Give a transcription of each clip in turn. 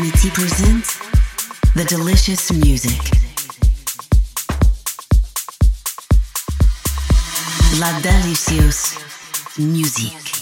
Humanity presents the delicious music. La Deliciosa musique.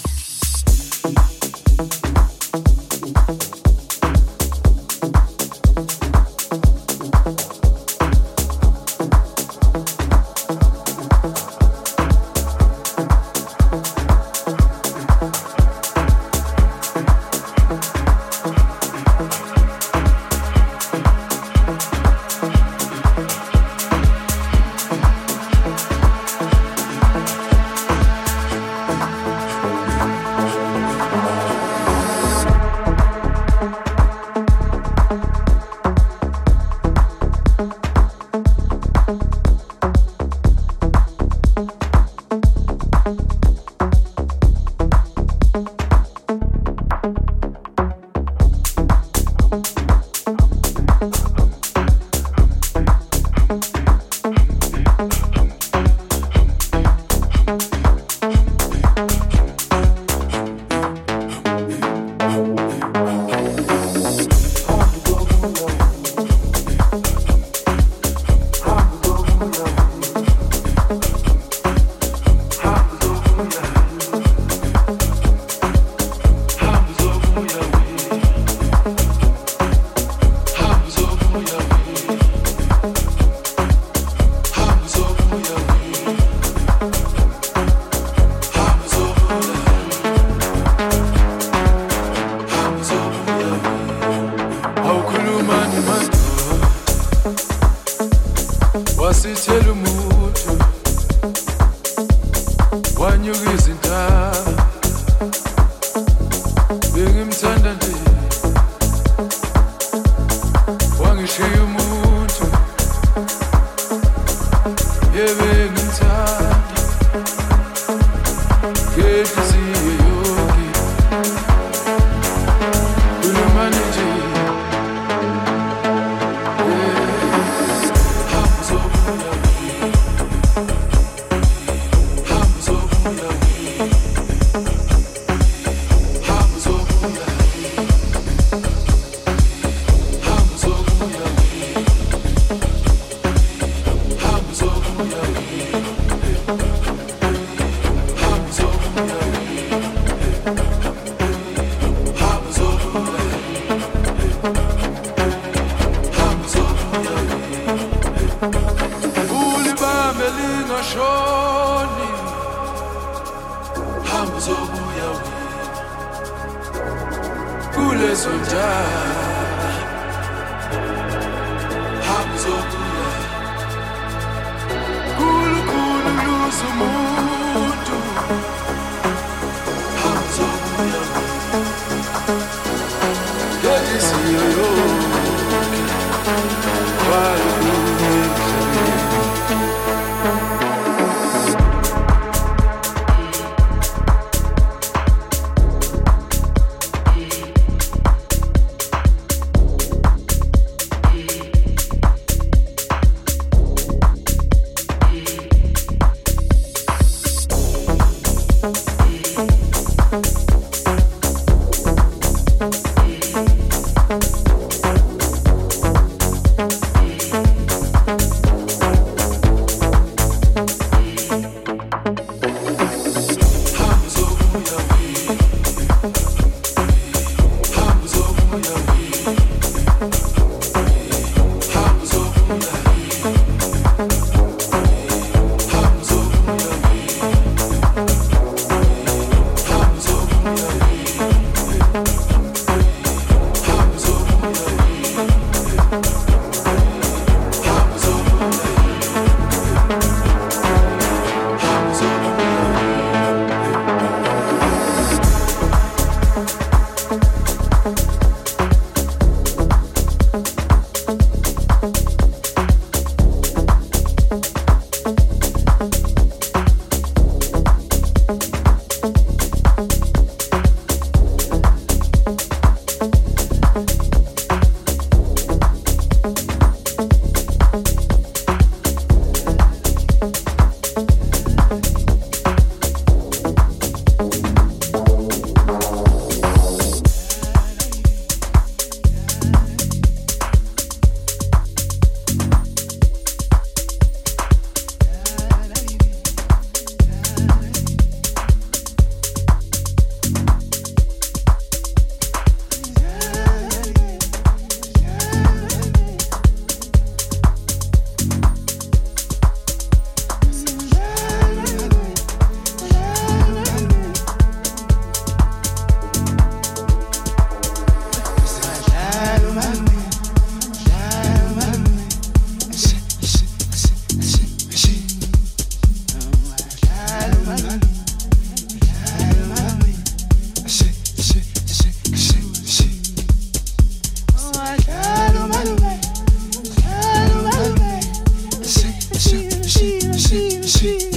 cheek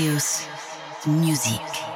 Delicious Music.